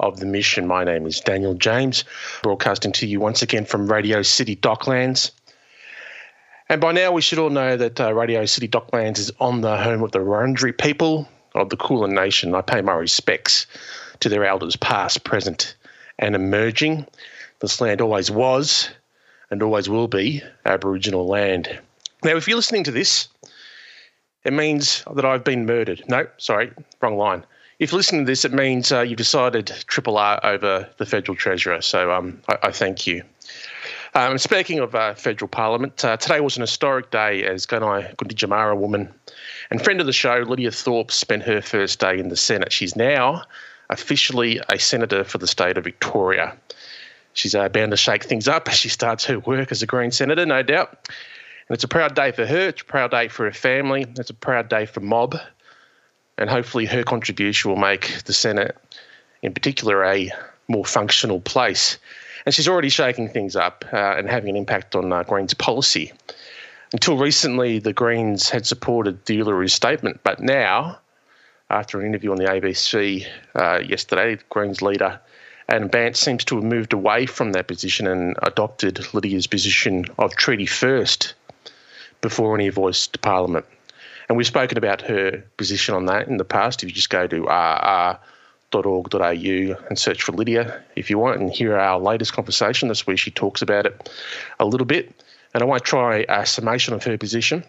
of The Mission. My name is Daniel James, broadcasting to you once again from Radio City Docklands. And by now, we should all know that uh, Radio City Docklands is on the home of the Wurundjeri people of the Kulin Nation. I pay my respects to their elders, past, present, and emerging. This land always was and always will be Aboriginal land. Now, if you're listening to this, it means that I've been murdered. No, sorry, wrong line. If you listen to this, it means uh, you've decided Triple R over the federal treasurer. So um, I, I, thank you. Um, speaking of uh, federal parliament, uh, today was an historic day as Gunai Gunditjmara woman and friend of the show, Lydia Thorpe, spent her first day in the Senate. She's now officially a senator for the state of Victoria. She's uh, bound to shake things up as she starts her work as a Green senator, no doubt. And it's a proud day for her, it's a proud day for her family, it's a proud day for Mob. And hopefully her contribution will make the Senate, in particular, a more functional place. And she's already shaking things up uh, and having an impact on uh, Greens policy. Until recently, the Greens had supported the Uluru Statement, but now, after an interview on the ABC uh, yesterday, the Greens leader Adam Bandt seems to have moved away from that position and adopted Lydia's position of treaty first before any voice to Parliament. And we've spoken about her position on that in the past. If you just go to rr.org.au and search for Lydia if you want and hear our latest conversation, that's where she talks about it a little bit. And I won't try a summation of her position.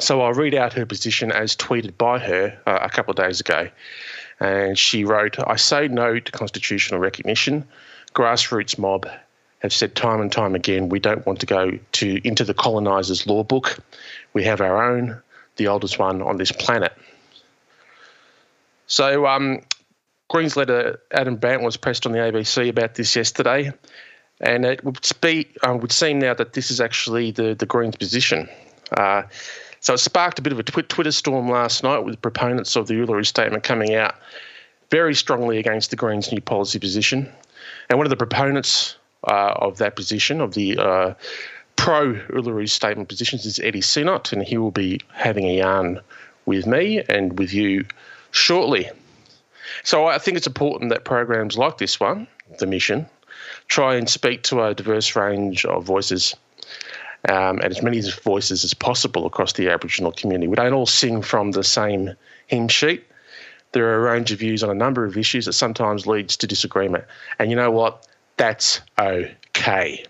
So I'll read out her position as tweeted by her uh, a couple of days ago. And she wrote, I say no to constitutional recognition. Grassroots mob have said time and time again we don't want to go to into the colonisers' law book. We have our own, the oldest one on this planet. So, um, Green's leader Adam Bandt was pressed on the ABC about this yesterday, and it would, be, uh, would seem now that this is actually the, the Greens' position. Uh, so it sparked a bit of a Twitter storm last night with proponents of the Uluru Statement coming out very strongly against the Greens' new policy position. And one of the proponents uh, of that position, of the uh, pro Uluru statement positions, is Eddie Synot, and he will be having a yarn with me and with you shortly. So I think it's important that programs like this one, The Mission, try and speak to a diverse range of voices um, and as many voices as possible across the Aboriginal community. We don't all sing from the same hymn sheet. There are a range of views on a number of issues that sometimes leads to disagreement. And you know what? that's okay.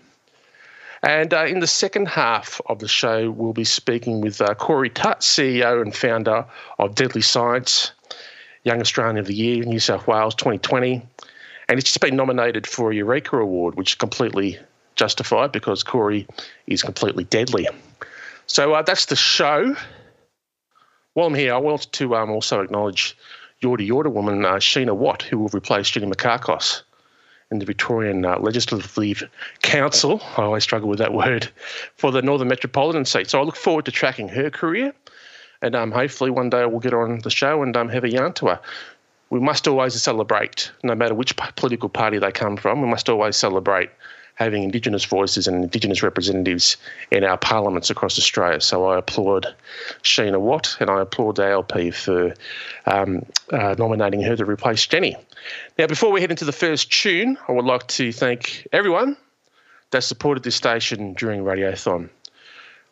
And uh, in the second half of the show, we'll be speaking with uh, Corey Tutt, CEO and founder of Deadly Science, Young Australian of the Year, New South Wales 2020. And it's just been nominated for a Eureka Award, which is completely justified because Corey is completely deadly. So uh, that's the show. While I'm here, I want to um, also acknowledge Yorta Yorta woman uh, Sheena Watt, who will replace Jenny Mikakos in the Victorian uh, Legislative Council. I always struggle with that word for the Northern Metropolitan seat. So I look forward to tracking her career, and um, hopefully one day we'll get her on the show and um, have a yarn to her. We must always celebrate, no matter which political party they come from. We must always celebrate having Indigenous voices and Indigenous representatives in our parliaments across Australia. So I applaud Sheena Watt and I applaud the ALP for um, uh, nominating her to replace Jenny. Now, before we head into the first tune, I would like to thank everyone that supported this station during Radiothon.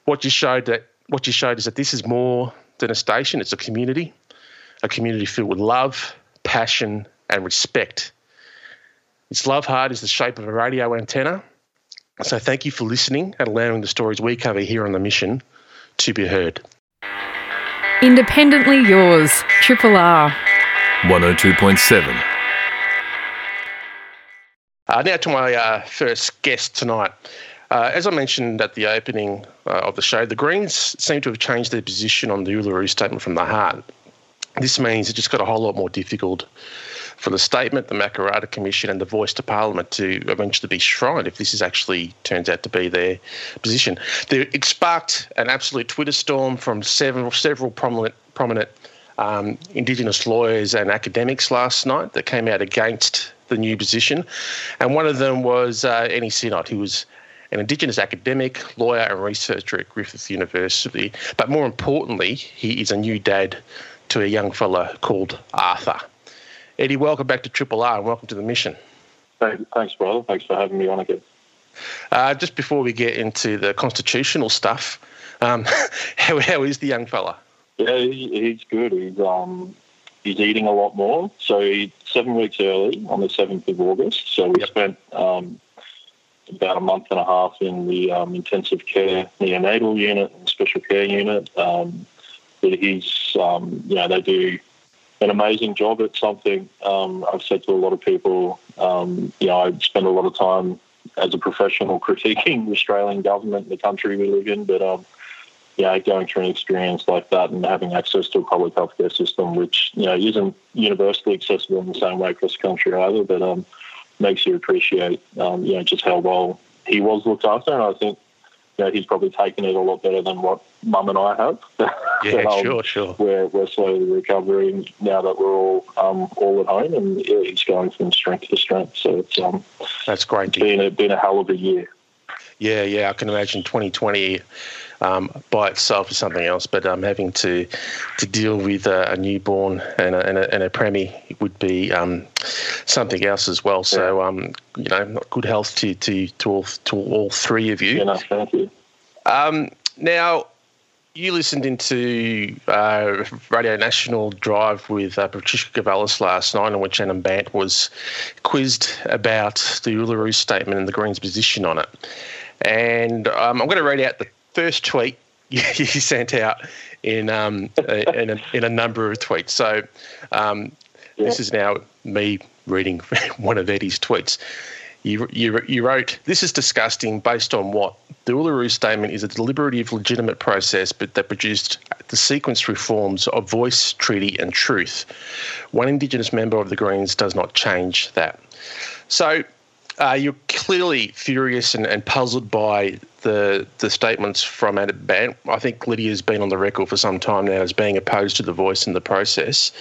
What you showed that what you showed is that this is more than a station; it's a community, a community filled with love, passion, and respect. Its love heart is the shape of a radio antenna. So thank you for listening and allowing the stories we cover here on the mission to be heard. Independently yours, Triple R. 102.7. Uh, now to my uh, first guest tonight. Uh, as I mentioned at the opening uh, of the show, the Greens seem to have changed their position on the Uluru Statement from the heart. This means it just got a whole lot more difficult for the statement, the Makarrata Commission, and the voice to Parliament to eventually be shrined if this is actually turns out to be their position. it sparked an absolute Twitter storm from several several prominent prominent um, Indigenous lawyers and academics last night that came out against the new position, and one of them was uh, Eddie Synot, who was an Indigenous academic, lawyer, and researcher at Griffith University. But more importantly, he is a new dad to a young fella called Arthur. Eddie, welcome back to Triple R and welcome to the mission. Thanks, brother. Thanks for having me on again. Uh, just before we get into the constitutional stuff, um, how, how is the young fella? Yeah, he, he's good. He's um, he's eating a lot more. So he's seven weeks early on the seventh of August. So we yep. spent um, about a month and a half in the um, intensive care neonatal unit and special care unit. Um, but he's, um, you know, they do an amazing job at something. Um, I've said to a lot of people, um, you know, I spend a lot of time as a professional critiquing the Australian government and the country we live in, but um, yeah, going through an experience like that and having access to a public healthcare system, which you know isn't universally accessible in the same way across the country either, but um, makes you appreciate um, you know just how well he was looked after, and I think you know, he's probably taken it a lot better than what mum and I have. Yeah, um, sure, sure. We're, we're slowly recovering now that we're all um, all at home, and yeah, he's going from strength to strength. So it's um, that's great. It's been a, been a hell of a year. Yeah, yeah, I can imagine 2020 um, by itself is something else, but um, having to to deal with a, a newborn and a, and a, and a preemie would be um, something else as well. So, um, you know, good health to, to, to, all, to all three of you. Yeah, no, thank you. Um, now, you listened into uh, Radio National Drive with uh, Patricia Karvelas last night, in which Adam Bandt was quizzed about the Uluru Statement and the Greens' position on it. And um, I'm going to read out the first tweet you, sent out in um, in, a, in, a, number of tweets. So um, yeah. this is now me reading one of Eddie's tweets. You, you, you wrote, This is disgusting based on what? The Uluru Statement is a deliberative, legitimate process but that produced the sequence reforms of voice, treaty, and truth. One Indigenous member of the Greens does not change that. So uh, you're clearly furious and, and, puzzled by the the statements from Adam Bandt. I think Lydia's been on the record for some time now as being opposed to the voice in the process,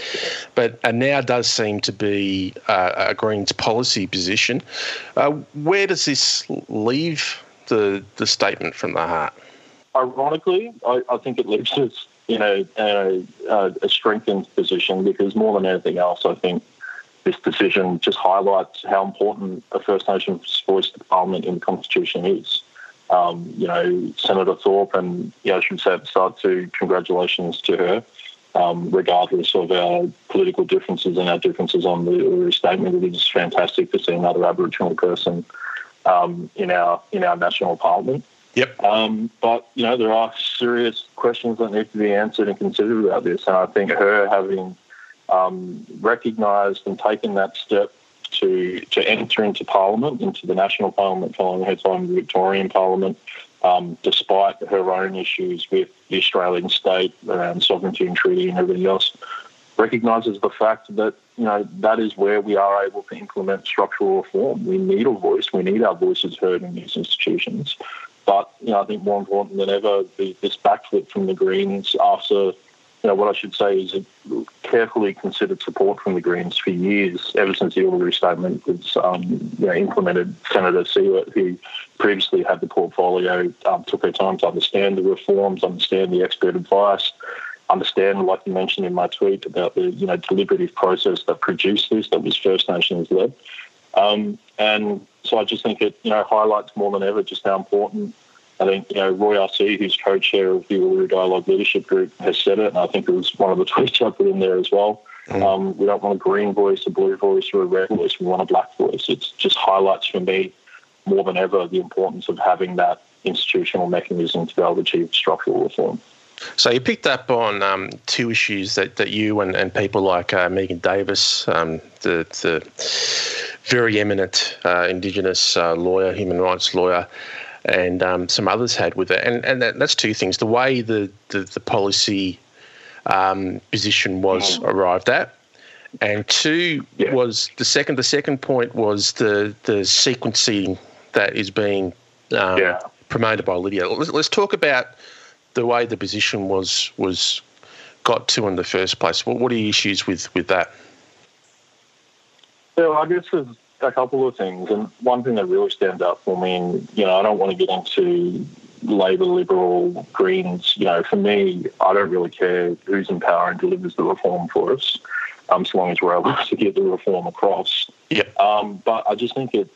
but now does seem to be uh, a Greens policy position. Uh, where does this leave the the statement from the heart? Ironically, I, I think it leaves us in a, a, a strengthened position because more than anything else, I think this decision just highlights how important a First Nations voice to Parliament in the Constitution is. Um, you know, Senator Thorpe, and you know, I should say at the start too, congratulations to her. Um, regardless of our political differences and our differences on the Statement, it is fantastic to see another Aboriginal person um, in our in our national parliament. Yep. Um, but you know, there are serious questions that need to be answered and considered about this, and I think her having um, recognised and taken that step to to enter into Parliament, into the national Parliament, following her time in the Victorian Parliament, um, despite her own issues with the Australian state around sovereignty and treaty and everything else, recognises the fact that you know that is where we are able to implement structural reform. We need a voice. We need our voices heard in these institutions. But you know, I think more important than ever, this backflip from the Greens after know, what I should say is carefully considered support from the Greens for years, ever since the Uluru Statement was um, you know, implemented. Senator Siewert, who previously had the portfolio, um, took her time to understand the reforms, understand the expert advice, understand, like you mentioned in my tweet, about the you know deliberative process that produced this, that was First Nations led. Um, and so I just think it you know highlights more than ever just how important I think you know Roy Ah-See, who's co-chair of the Uluru Dialogue Leadership Group, has said it, and I think it was one of the tweets I put in there as well. Mm. Um, we don't want a green voice, a blue voice, or a red voice. We want a black voice. It just highlights for me more than ever the importance of having that institutional mechanism to be able to achieve structural reform. So you picked up on um, two issues that, that you and, and people like uh, Megan Davis, um, the, the very eminent uh, Indigenous uh, lawyer, human rights lawyer, and um, some others had with it. And, and that, that's two things the way the, the, the policy um, position was mm. arrived at, and two Yeah. was the second. The second point was the the sequencing that is being um, Yeah. promoted by Lydia. Let's, let's talk about the way the position was was got to in the first place. What, what are the issues with with that? Well, I guess there's a couple of things, and one thing that really stands out for me, and you know, I don't want to get into Labor, Liberal, Greens. You know, for me, I don't really care who's in power and delivers the reform for us, um, so long as we're able to get the reform across. Yeah. Um, but I just think it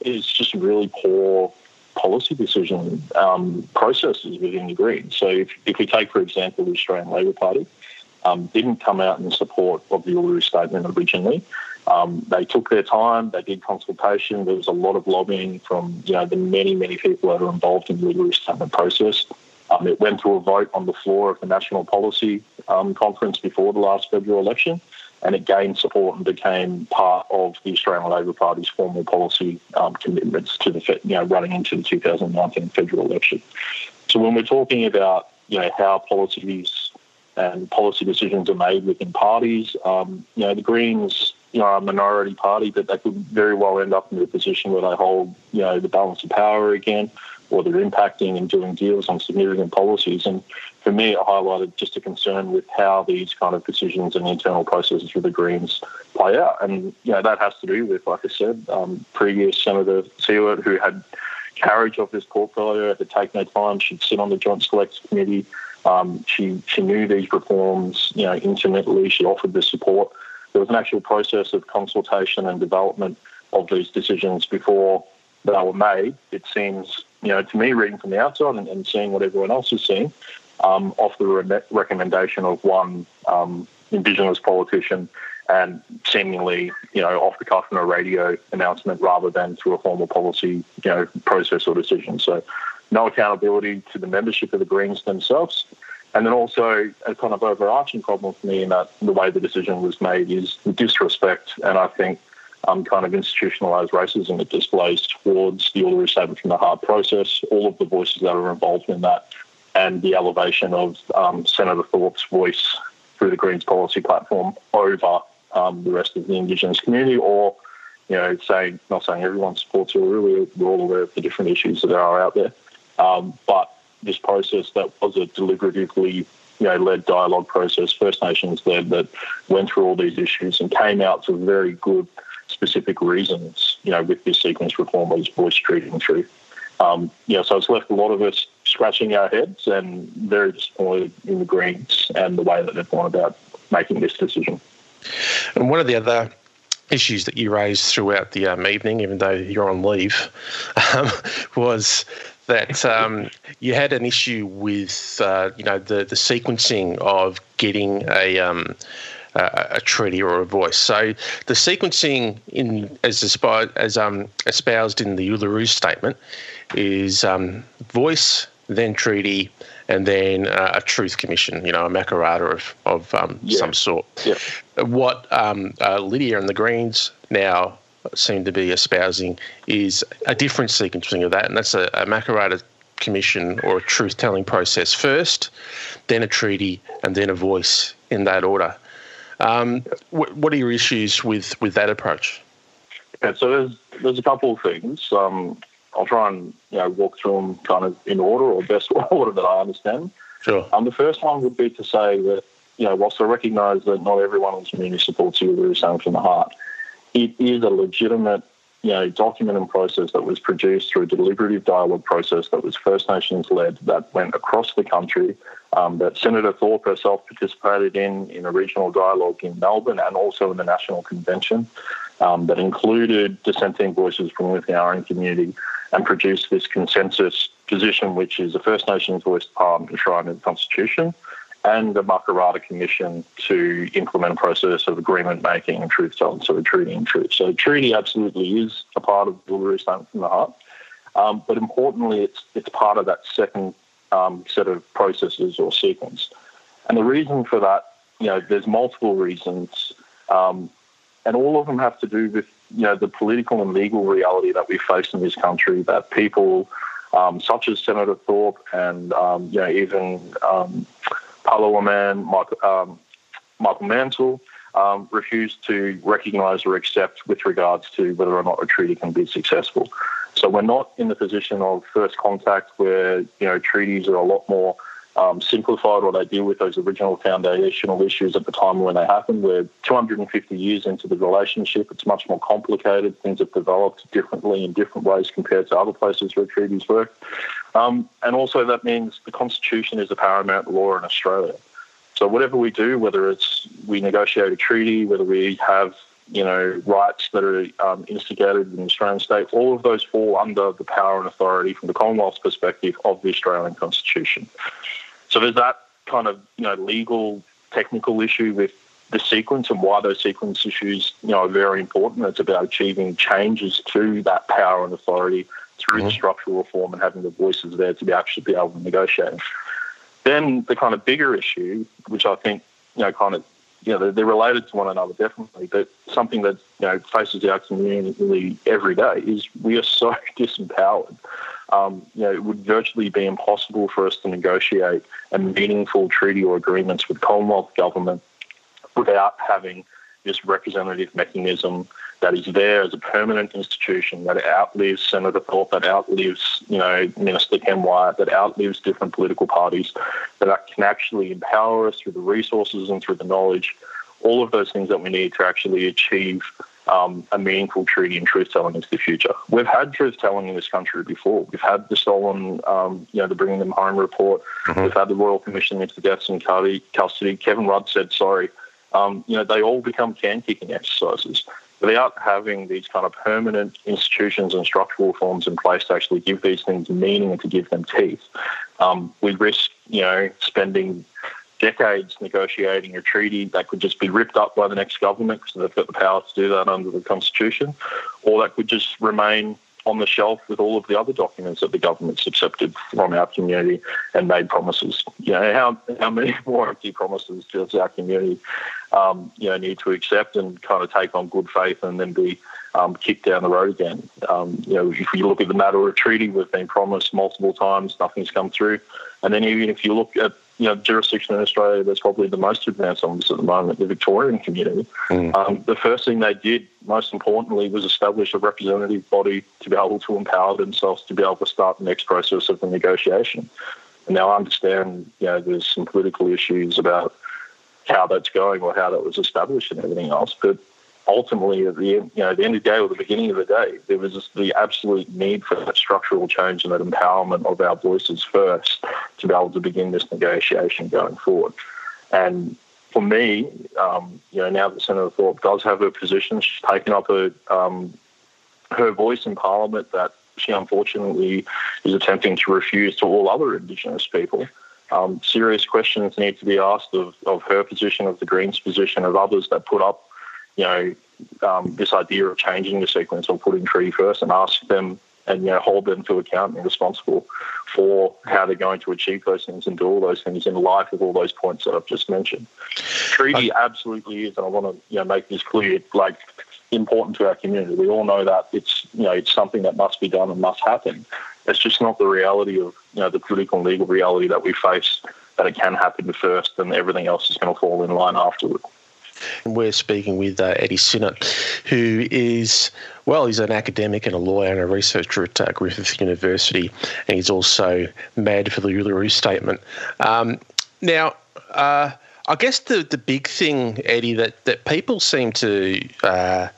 is just really poor policy decision um, processes within the Greens. So if, if we take, for example, the Australian Labor Party, um, didn't come out in support of the Uluru Statement originally. Um, they took their time. They did consultation. There was a lot of lobbying from you know the many many people that are involved in the Uluru Statement process. Um, it went through a vote on the floor of the National Policy um, Conference before the last federal election, and it gained support and became part of the Australian Labor Party's formal policy um, commitments to the you know running into the 2019 federal election. So when we're talking about you know how policies and policy decisions are made within parties, um, you know the Greens a minority party, but they could very well end up in a position where they hold, you know, the balance of power again, or they're impacting and doing deals on significant policies. And for me, it highlighted just a concern with how these kind of decisions and internal processes for the Greens play out. And, you know, that has to do with, like I said, um, previous Senator Siewert, who had carriage of this portfolio, had take no time. She'd sit on the Joint Select Committee. Um, she, she knew these reforms, you know, intimately. She offered the support there was an actual process of consultation and development of these decisions before they were made. It seems, you know, to me, reading from the outside and, and seeing what everyone else is seeing, um, off the re- recommendation of one um, Indigenous politician and seemingly, you know, off the cuff in a radio announcement rather than through a formal policy, you know, process or decision. So, no accountability to the membership of the Greens themselves. And then also a kind of overarching problem for me in that the way the decision was made is disrespect and I think um, kind of institutionalised racism it displays towards the Uluru Statement from the Heart process, all of the voices that are involved in that, and the elevation of um, Senator Thorpe's voice through the Greens policy platform over um, the rest of the Indigenous community or you know, saying not saying everyone supports Uluru, we're all aware of the different issues that are out there. Um, but this process that was a deliberatively you know, led dialogue process, First Nations led, that went through all these issues and came out to very good specific reasons, you know, with this sequence reform was voice treating through. Um, so it's left a lot of us scratching our heads and very disappointed in the Greens and the way that they've gone about making this decision. And one of the other issues that you raised throughout the um, evening, even though you're on leave, um, was that um, you had an issue with uh, you know the the sequencing of getting a. Um, a, a treaty or a voice. So the sequencing in as espoused, as um, espoused in the Uluru statement is um, voice, then treaty, and then uh, a truth commission. You know, a Makarrata of of um, Yeah. some sort. Yeah. What um, uh, Lydia and the Greens now seem to be espousing is a different sequencing of that, and that's a, a Makarrata commission or a truth telling process first, then a treaty, and then a voice in that order. Um, wh- what are your issues with, with that approach? Yeah, so there's there's a couple of things. Um, I'll try and you know walk through them kind of in order or best order that I understand. Sure. Um, the first one would be to say that you know whilst I recognise that not everyone in the community supports you, we're from the heart, it is a legitimate you know document and process that was produced through a deliberative dialogue process that was First Nations led that went across the country. Um, that Senator Thorpe herself participated in in a regional dialogue in Melbourne and also in the national convention um, that included dissenting voices from within our own community and produced this consensus position, which is a First Nations voice Parliament enshrined in the Constitution and the Makarrata Commission to implement a process of agreement making and truth telling, so a treaty and truth. So, treaty absolutely is a part of the Uluru Statement from the Heart, um, but importantly, it's it's part of that second um, set of processes or sequence. And the reason for that, you know, there's multiple reasons, um, and all of them have to do with you know the political and legal reality that we face in this country. That people um, such as Senator Thorpe and um, you know even um, Palawa Man, Michael, um, Michael Mansell, um, refused to recognise or accept with regards to whether or not a treaty can be successful. So we're not in the position of first contact where you know treaties are a lot more um, simplified or they deal with those original foundational issues at the time when they happen. We're 250 years into the relationship. It's much more complicated. Things have developed differently in different ways compared to other places where treaties work. Um, and also, that means the Constitution is the paramount law in Australia. So, whatever we do, whether it's we negotiate a treaty, whether we have you know, rights that are um, instigated in the Australian state, all of those fall under the power and authority from the Commonwealth's perspective of the Australian Constitution. So there's that kind of, you know, legal, technical issue with the sequence and why those sequence issues, you know, are very important. It's about achieving changes to that power and authority through mm-hmm. the structural reform and having the voices there to be actually be able to negotiate. Then the kind of bigger issue, which I think, you know, kind of you know, they're, they're, related to one another definitely, but something that, you know, faces our community every day is we are so disempowered. Um, you know, it would virtually be impossible for us to negotiate a meaningful treaty or agreements with Commonwealth government without having this representative mechanism that is there as a permanent institution that outlives Senator Thorpe, that outlives, you know, Minister Ken Wyatt, that outlives different political parties, that can actually empower us through the resources and through the knowledge, all of those things that we need to actually achieve um, a meaningful treaty and truth telling into the future. We've had truth telling in this country before. We've had the stolen, um, you know, the bringing them home report. Mm-hmm. We've had the Royal Commission into deaths in custody. Kevin Rudd said sorry. Um, you know, they all become can kicking exercises without having these kind of permanent institutions and structural reforms in place to actually give these things meaning and to give them teeth, um, we risk, you know, spending decades negotiating a treaty that could just be ripped up by the next government because they've got the power to do that under the Constitution, or that could just remain on the shelf with all of the other documents that the government's accepted from our community and made promises. You know, how, how many more empty promises does our community, um, you know, need to accept and kind of take on good faith and then be um, kicked down the road again? Um, you know, if you look at the Mattawa Treaty, we've been promised multiple times, nothing's come through. And then even if you look at you know, jurisdiction in Australia that's probably the most advanced on this at the moment, the Victorian community. Mm. Um, the first thing they did, most importantly, was establish a representative body to be able to empower themselves to be able to start the next process of the negotiation. And now I understand, you know, there's some political issues about how that's going or how that was established and everything else, but ultimately, at the end, you know, the end of the day or the beginning of the day, there was just the absolute need for that structural change and that empowerment of our voices first to be able to begin this negotiation going forward. And for me, um, you know, now that Senator Thorpe does have her position, she's taken up her um, her voice in Parliament that she unfortunately is attempting to refuse to all other Indigenous people. Um, serious questions need to be asked of, of her position, of the Greens' position, of others that put up you know, um, this idea of changing the sequence or putting treaty first and ask them and you know hold them to account and responsible for how they're going to achieve those things and do all those things in light of all those points that I've just mentioned. Treaty absolutely is, and I want to you know make this clear, like important to our community. We all know that it's you know it's something that must be done and must happen. It's just not the reality of you know the political and legal reality that we face that it can happen first and everything else is going to fall in line afterward. And we're speaking with uh, Eddie Synot, who is, well, he's an academic and a lawyer and a researcher at uh, Griffith University, and he's also mad for the Uluru Statement. Um, now, uh, I guess the, the big thing, Eddie, that, that people seem to uh,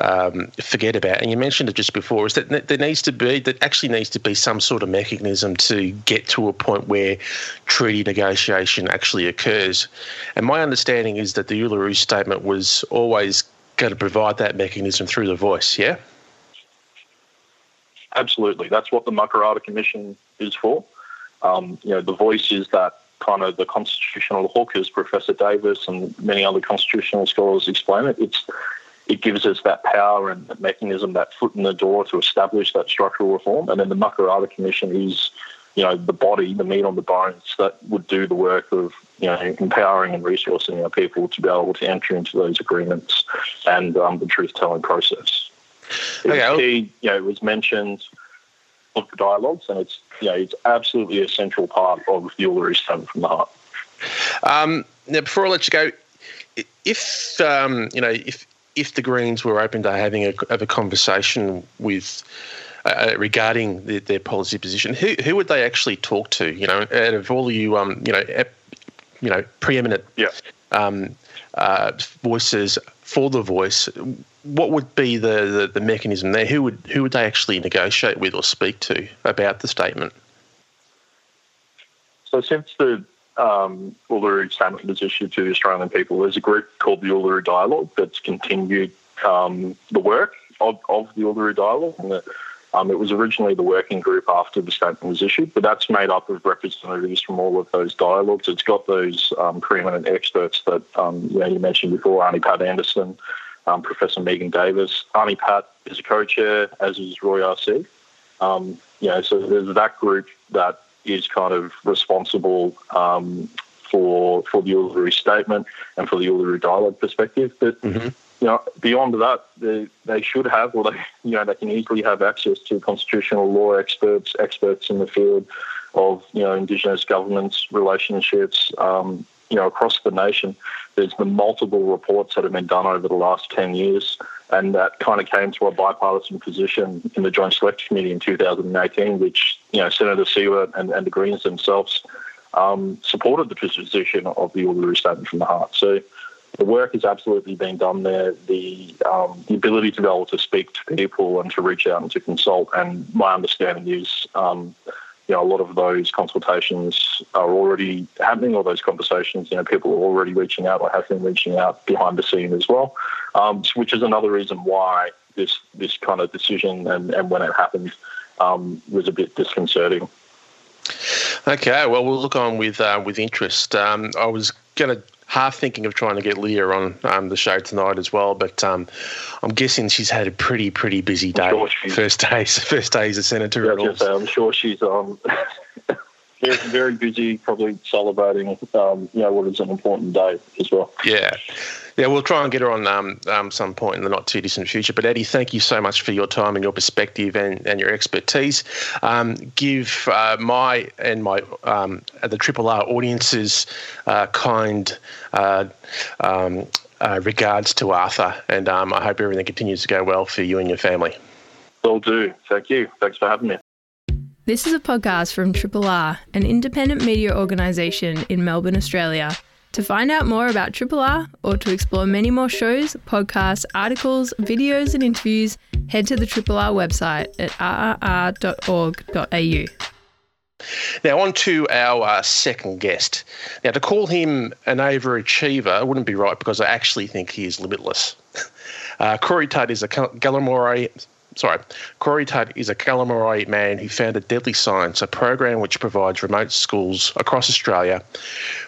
um, forget about, and you mentioned it just before, is that there needs to be, that actually needs to be some sort of mechanism to get to a point where treaty negotiation actually occurs. And my understanding is that the Uluru Statement was always going to provide that mechanism through the voice, yeah? Absolutely. That's what the Makarrata Commission is for. Um, you know, the voice is that kind of the constitutional hook, as Professor Davis and many other constitutional scholars explain it. It's it gives us that power and that mechanism, that foot in the door to establish that structural reform. And then the Makarrata Commission is, you know, the body, the meat on the bones that would do the work of, you know, empowering and resourcing our people to be able to enter into those agreements and um, the truth-telling process. It okay. was key, you know, it was mentioned of the dialogues, and it's, you know, it's absolutely a central part of the Uluru Statement from the Heart. Um, now, before I let you go, if um, you know if if the Greens were open to having a, have a conversation with uh, regarding the, their policy position, who who would they actually talk to? You know, out of all you um, you know, ep, you know, preeminent yeah. um, uh, voices for the voice, what would be the, the, the mechanism there? Who would who would they actually negotiate with or speak to about the statement? So since the um, Uluru statement was issued to the Australian people, there's a group called the Uluru Dialogue that's continued um, the work of, of the Uluru Dialogue. And the, um, it was originally the working group after the statement was issued, but that's made up of representatives from all of those dialogues. It's got those um, preeminent experts that um, you, know, you mentioned before, Aunty Pat Anderson, um, Professor Megan Davis. Aunty Pat is a co-chair, as is Roy Ah-See. Um, you know, so there's that group that is kind of responsible um, for for the Uluru statement and for the Uluru dialogue perspective. But mm-hmm. you know, beyond that, they, they should have, or they you know, they can easily have access to constitutional law experts, experts in the field of you know Indigenous governments relationships. Um, you know, across the nation, there's been multiple reports that have been done over the last 10 years, and that kind of came to a bipartisan position in the Joint Select Committee in 2018, which, you know, Senator Siewert and, and the Greens themselves um, supported the position of the Uluru Statement from the Heart. So the work has absolutely been done there. The um, the ability to be able to speak to people and to reach out and to consult, and my understanding is um, you know, a lot of those consultations are already happening, or those conversations, you know, people are already reaching out or have been reaching out behind the scene as well, um, which is another reason why this this kind of decision and, and when it happened um, was a bit disconcerting. Okay, well, we'll look on with uh, with interest. Um, I was going to half thinking of trying to get Leah on um, the show tonight as well, but um, I'm guessing she's had a pretty pretty busy day. Sure first day, first day as a senator. Yeah, say, I'm sure she's um, very, very busy, probably celebrating um, you know what is an important day as well. Yeah. Yeah, we'll try and get her on um, um, some point in the not too distant future. But Eddie, thank you so much for your time and your perspective and, and your expertise. Um, give uh, my and my um, the Triple R audiences uh, kind uh, um, uh, regards to Arthur, and um, I hope everything continues to go well for you and your family. Will do. Thank you. Thanks for having me. This is a podcast from Triple R, an independent media organisation in Melbourne, Australia. To find out more about Triple R or to explore many more shows, podcasts, articles, videos, and interviews, head to the Triple R website at rrr.org.au. Now, on to our uh, second guest. Now, to call him an overachiever wouldn't be right because I actually think he is limitless. Uh, Corey Tutt is a Gallimore sorry, Corey Tutt is a Gallimore man who founded Deadly Science, a program which provides remote schools across Australia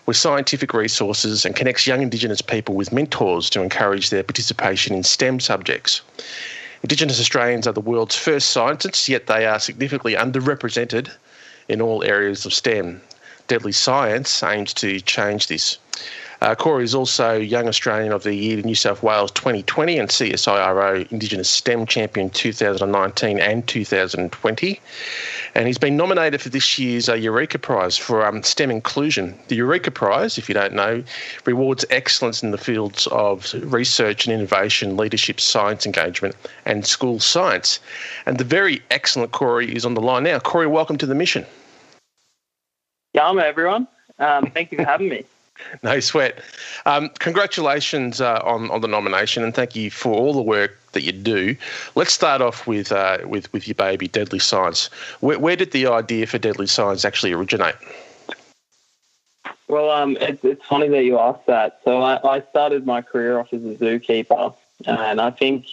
with scientific resources and connects young Indigenous people with mentors to encourage their participation in STEM subjects. Indigenous Australians are the world's first scientists, yet they are significantly underrepresented in all areas of STEM. Deadly Science aims to change this. Uh, Corey is also Young Australian of the Year New South Wales 2020 and CSIRO Indigenous STEM Champion 2019 and 2020. And he's been nominated for this year's uh, Eureka Prize for um, STEM inclusion. The Eureka Prize, if you don't know, rewards excellence in the fields of research and innovation, leadership, science engagement, and school science. And the very excellent Corey is on the line now. Corey, welcome to the mission. Yama, everyone. Um, thank you for having me. no sweat. Um, congratulations uh, on on the nomination, and thank you for all the work that you do. Let's start off with uh, with with your baby, Deadly Science. Where, where, did the idea for Deadly Science actually originate? Well, um, it's, it's funny that you asked that. So I, I started my career off as a zookeeper, and I think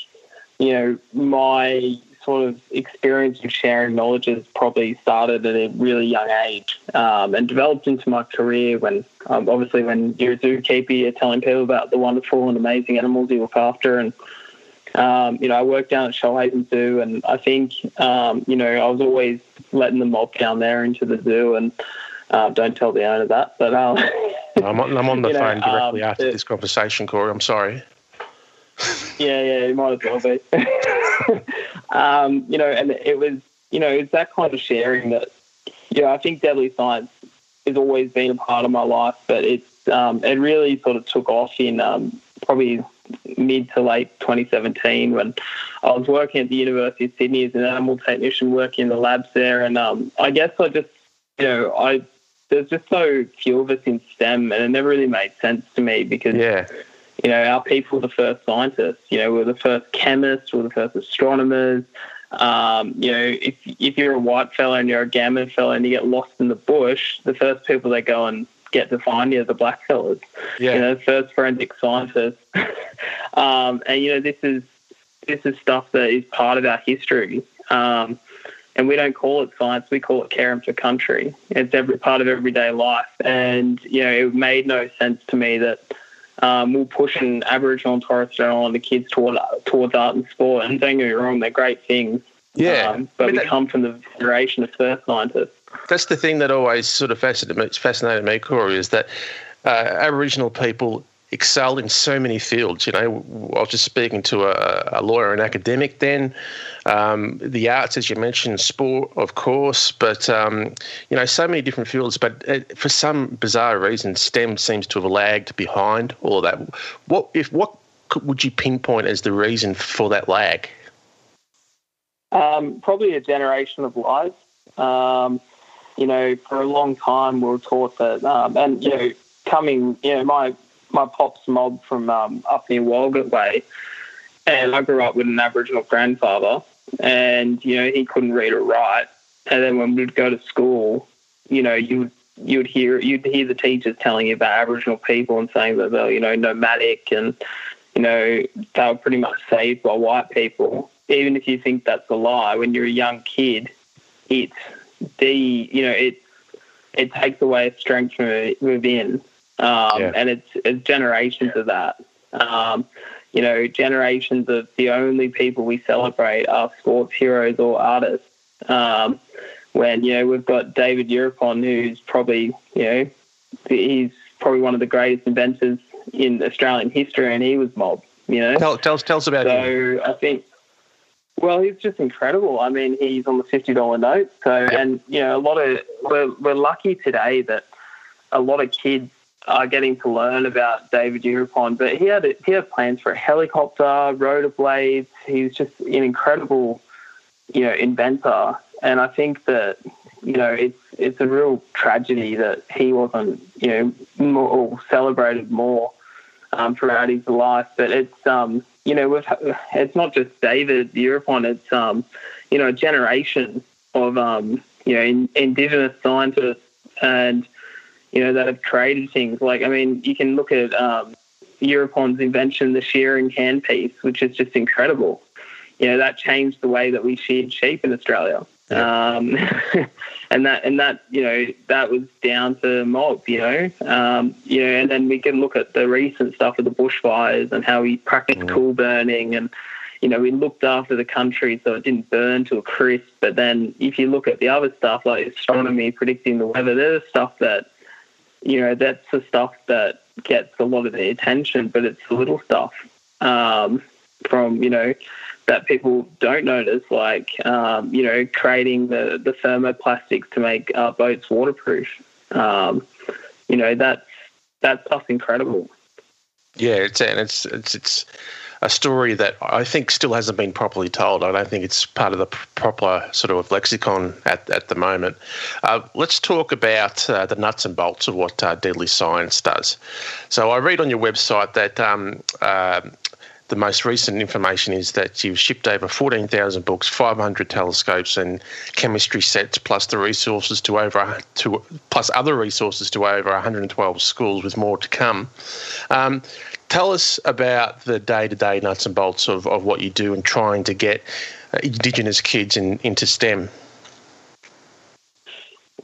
you know my sort of experience of sharing knowledge has probably started at a really young age um, and developed into my career when um, obviously when you're a zookeeper you're telling people about the wonderful and amazing animals you look after. And um, you know I worked down at Shoalhaven Zoo and I think um, you know I was always letting the mob down there into the zoo and uh, don't tell the owner that but um, I'm, on, I'm on the phone know, directly um, after this conversation Corey. I'm sorry. Yeah, yeah, it might as well be. um, you know, and it was, you know, it's that kind of sharing that, you know, I think Deadly Science has always been a part of my life, but it's um, it really sort of took off in um, probably mid to late 2017 when I was working at the University of Sydney as an animal technician working in the labs there. And um, I guess I just, you know, I there's just so few of us in STEM, and it never really made sense to me because, Yeah. You know, our people were the first scientists. You know, we we're the first chemists, we we're the first astronomers. Um, you know, if if you're a white fellow and you're a gammon fellow and you get lost in the bush, the first people that go and get to find you are the black fellas Yeah. you know, first forensic scientists. um, and you know, this is this is stuff that is part of our history. Um, and we don't call it science; we call it caring for country. It's every part of everyday life. And you know, it made no sense to me that um, we're pushing Aboriginal and Torres Strait Islander kids toward towards art and sport. And don't get me wrong; they're great things. Yeah. Um, but I mean, we that- come from the generation of first scientists. That's the thing that always sort of fascinated me, fascinated me Corey, is that uh, Aboriginal people excel in so many fields. You know, I was just speaking to a, a lawyer and academic then. Um, the arts, as you mentioned, sport, of course, but um, you know, so many different fields. But uh, for some bizarre reason, STEM seems to have lagged behind all that. What if what could, would you pinpoint as the reason for that lag? Um, probably a generation of lives. Um, you know, for a long time we were taught that, um, and you know, coming, you know, my my pop's mob from um, up near Walgett Way, and I grew up with an Aboriginal grandfather, and you know, he couldn't read or write, and then when we'd go to school, you know, you you'd hear you'd hear the teachers telling you about Aboriginal people and saying that they're you know nomadic and you know they were pretty much saved by white people. Even if you think that's a lie, when you're a young kid, it's the you know it it takes away strength from within, um, Yeah. and it's, it's generations of that. Um, you know, generations of the only people we celebrate are sports heroes or artists. Um, when you know we've got David Unaipon, who's probably you know he's probably one of the greatest inventors in Australian history, and he was mobbed. You know, Tell, tell, us- tell us about him. so I think, well, he's just incredible. I mean, he's on the fifty dollar note. So, and you know, a lot of we're we're lucky today that a lot of kids are getting to learn about David Unaipon. But he had he had plans for a helicopter, rotor blades. He was just an incredible, you know, inventor. And I think that you know it's it's a real tragedy that he wasn't you know more celebrated more um, throughout his life. But it's um, you know it's not just David Unaipon. It's um, you know a generation of um, you know in, indigenous scientists and you know that have created things like I mean you can look at um, Unaipon's invention, the shearing handpiece, which is just incredible. You know that changed the way that we sheared sheep in Australia. Um, and that and that you know that was down to mob, you know, um, you know, and then we can look at the recent stuff with the bushfires and how we practiced cool burning, and you know we looked after the country so it didn't burn to a crisp. But then if you look at the other stuff like astronomy, predicting the weather, there's stuff that you know that's the stuff that gets a lot of the attention, but it's the little stuff um, from you know that people don't notice, like um, you know, creating the the thermoplastics to make uh, boats waterproof. Um, you know, that's that's stuff incredible. Yeah, it's and it's it's it's a story that I think still hasn't been properly told. I don't think it's part of the proper sort of lexicon at at the moment. Uh, let's talk about uh, the nuts and bolts of what uh, Deadly Science does. So I read on your website that. Um, uh, the most recent information is that you've shipped over 14,000 books, 500 telescopes, and chemistry sets, plus the resources to over to plus other resources to over 112 schools, with more to come. Um, tell us about the day-to-day nuts and bolts of, of what you do and trying to get uh, Indigenous kids in, into STEM.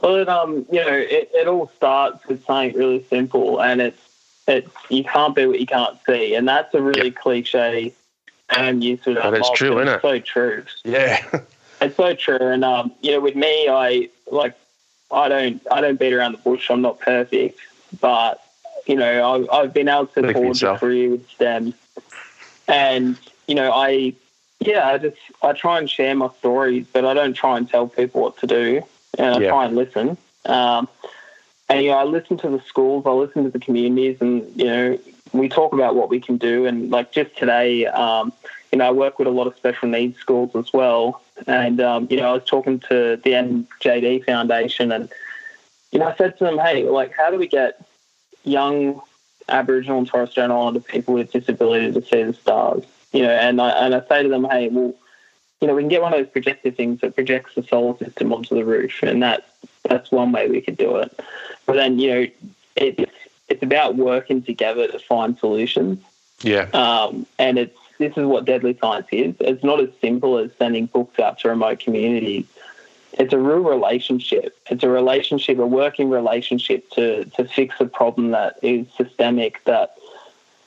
Well, it, um, you know, it, it all starts with something really simple, and it's it's you can't be what you can't see, and that's a really cliche term used with But it's true, it's isn't it? So true. Yeah, It's so true, and um, you know, with me, I like I don't I don't beat around the bush. I'm not perfect, but you know, I've, I've been able to for forge a career with STEM, and you know, I yeah, I just I try and share my stories, but I don't try and tell people what to do, and I Yeah. try and listen. Um, and know, I listen to the schools, I listen to the communities, and you know, we talk about what we can do. And like just today, um, you know, I work with a lot of special needs schools as well. And um, you know, I was talking to the NJD Foundation, and you know, I said to them, hey, like, how do we get young Aboriginal and Torres Strait Islander people with disability to see the stars? You know, and I and I say to them, hey, well, you know, we can get one of those projector things that projects the solar system onto the roof, and that that's one way we could do it. But then, you know, it's it's about working together to find solutions. Yeah. Um, and it's this is what deadly science is. It's not as simple as sending books out to remote communities. It's a real relationship. It's a relationship, a working relationship to to fix a problem that is systemic. That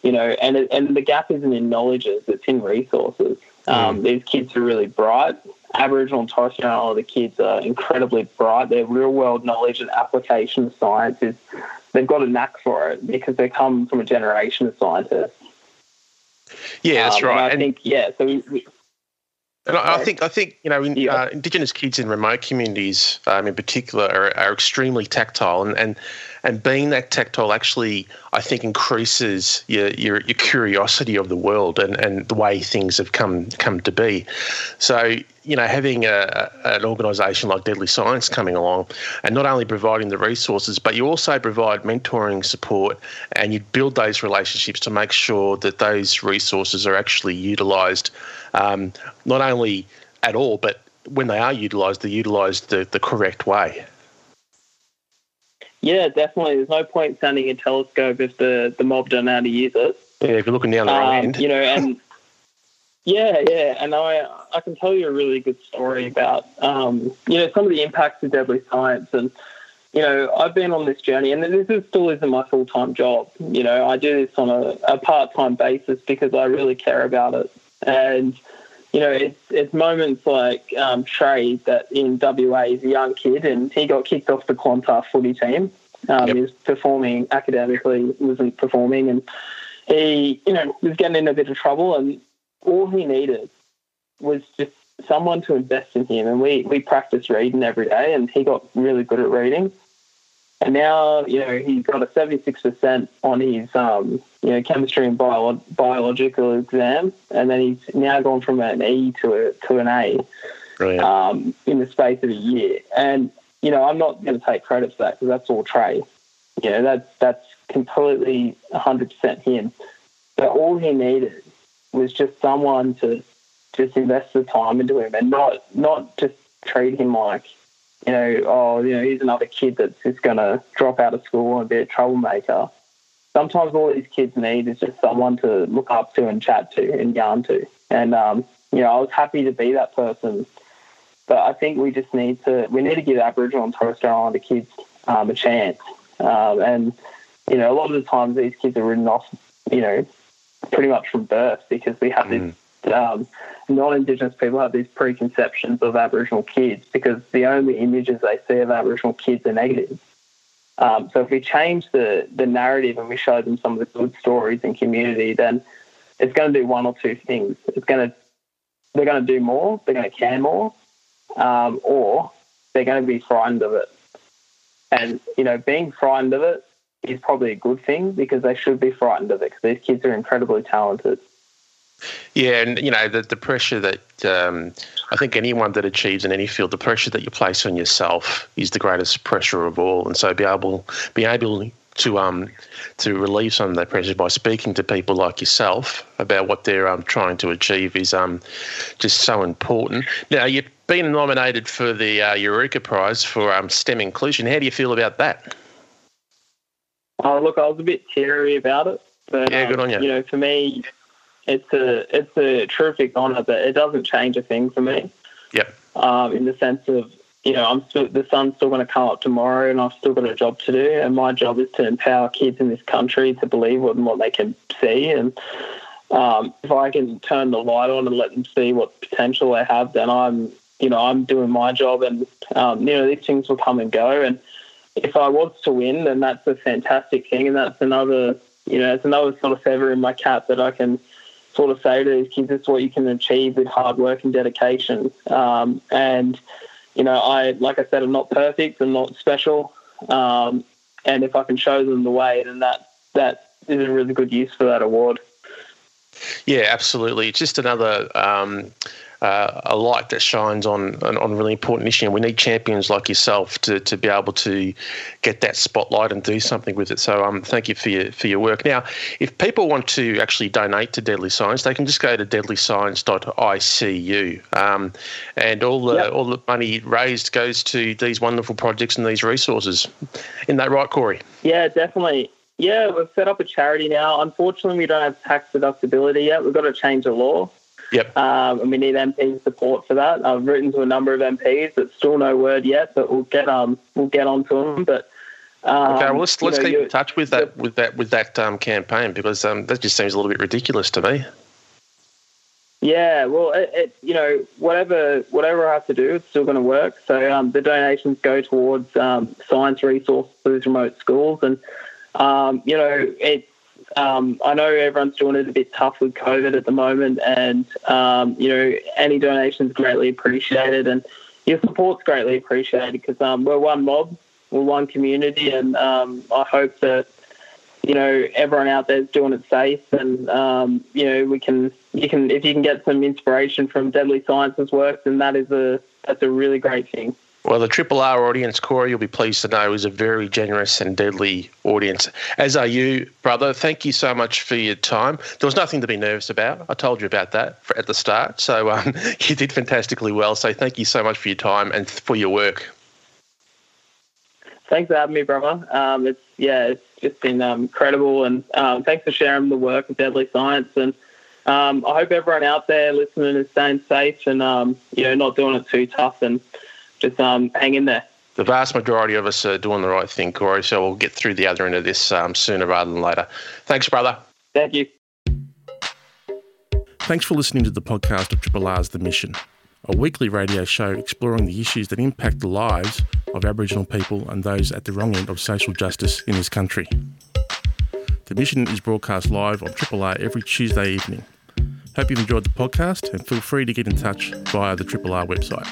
you know, and it, and the gap isn't in knowledges; it's in resources. Um, these kids are really bright. Aboriginal and Torres Strait Islander kids are incredibly bright. Their real world knowledge and application of science is they've got a knack for it because they come from a generation of scientists. Yeah, that's Um, right. And I And- think yeah. So we, And I, I think I think you know in, Yeah. uh, Indigenous kids in remote communities, um, in particular, are, are extremely tactile, and, and and being that tactile actually, I think, increases your your, your curiosity of the world and, and the way things have come come to be. So you know, having a, a- an organisation like Deadly Science coming along, and not only providing the resources, but you also provide mentoring support, and you build those relationships to make sure that those resources are actually utilised, um, not only at all, but when they are utilised, they're utilised the, the correct way. yeah, definitely. There's no point sending a telescope if the the mob don't know how to use it. Yeah, if you're looking down the wrong Um, end. you know, and yeah, yeah, and I I can tell you a really good story about um, you know some of the impacts of deadly science, and you know I've been on this journey, and this is, still isn't my full time job. You know, I do this on a, a part time basis because I really care about it, and you know it's it's moments like um, Trey that in WA is a young kid, and he got kicked off the Clontarf footy team. Um, Yep. He was performing academically, wasn't performing, and he, you know, was getting in a bit of trouble, and all he needed was just someone to invest in him. And we we practiced reading every day, and he got really good at reading. And now, you know, he's got a seventy six percent on his, um, you know, chemistry and bio- biological exam, and then he's now gone from an E to a to an A Brilliant. um, in the space of a year. And you know, I'm not going to take credit for that because that's all Trey. You know, that's that's completely 100% him. But all he needed was just someone to just invest the time into him and not not just treat him like, you know, oh, you know, he's another kid that's just going to drop out of school and be a troublemaker. Sometimes all these kids need is just someone to look up to and chat to and yarn to. And um, you know, I was happy to be that person but I think we just need to we need to give Aboriginal and Torres Strait Islander kids um, a chance. Um, and you know, a lot of the times these kids are written off, you know, pretty much from birth because we have this um, non-Indigenous people have these preconceptions of Aboriginal kids because the only images they see of Aboriginal kids are negative. Um, so if we change the the narrative and we show them some of the good stories in community, then it's going to do one or two things. It's going to they're going to do more. They're going to care more, um, or they're going to be frightened of it. And you know, being frightened of it is probably a good thing because they should be frightened of it because these kids are incredibly talented. Yeah, and you know the the pressure that um, I think anyone that achieves in any field, the pressure that you place on yourself is the greatest pressure of all. And so be able be able to um to relieve some of that pressure by speaking to people like yourself about what they're um, trying to achieve is um just so important. Now you've been nominated for the uh, Eureka Prize for um, STEM inclusion. How do you feel about that? Oh, look, I was a bit teary about it, but Yeah, um, good on you. You know, for me, it's a it's a terrific honour, but it doesn't change a thing for me. Yep. Um, in the sense of you know, I'm still the sun's still going to come up tomorrow, and I've still got a job to do, and my job is to empower kids in this country to believe what what they can see, and um, if I can turn the light on and let them see what potential they have, then I'm you know I'm doing my job, and um, you know these things will come and go, and if I was to win, then that's a fantastic thing, and that's another, you know, it's another sort of feather in my cap that I can sort of say to these kids, "This is what you can achieve with hard work and dedication." Um, and you know, I like I said, I'm not perfect, I'm not special, um, and if I can show them the way, then that that is a really good use for that award. Yeah, absolutely. It's just another um, uh, a light that shines on, on, on a really important issue. And we need champions like yourself to, to be able to get that spotlight and do something with it. So um, thank you for your for your work. Now, if people want to actually donate to Deadly Science, they can just go to deadlyscience.icu, um, and all the yep. all the money raised goes to these wonderful projects and these resources. Isn't that right, Corey? Yeah, definitely. Yeah, we've set up a charity now. Unfortunately, we don't have tax deductibility yet. We've got to change the law. Yep. Um, and we need MP support for that. I've written to a number of MPs. It's still no word yet, but we'll get um we'll get onto them. But um, okay, well let's let's know, keep in touch with that with that with that um, campaign because um, that just seems a little bit ridiculous to me. Yeah, well, it, it, you know whatever whatever I have to do, it's still going to work. So um, the donations go towards um, science resources for these remote schools, and um, you know it um, I know everyone's doing it a bit tough with COVID at the moment, and um, you know any donations greatly appreciated, and your support's greatly appreciated because um, we're one mob, we're one community, and um, I hope that you know everyone out there is doing it safe, and um, you know we can you can if you can get some inspiration from Deadly Science's work, then that is a that's a really great thing. Well, the Triple R audience, Corey, you'll be pleased to know, is a very generous and deadly audience. As are you, brother. Thank you so much for your time. There was nothing to be nervous about. I told you about that at the start. So um, you did fantastically well. So thank you so much for your time and for your work. Thanks for having me, brother. Um, it's yeah, it's just been um, incredible, and um, thanks for sharing the work of Deadly Science. And um, I hope everyone out there listening is staying safe and um, you know not doing it too tough and just um, hang in there. The vast majority of us are doing the right thing, Corey. So we'll get through the other end of this um, sooner rather than later. Thanks, brother. Thank you. Thanks for listening to the podcast of Triple R's The Mission, a weekly radio show exploring the issues that impact the lives of Aboriginal people and those at the wrong end of social justice in this country. The Mission is broadcast live on Triple R every Tuesday evening. Hope you've enjoyed the podcast and feel free to get in touch via the Triple R website.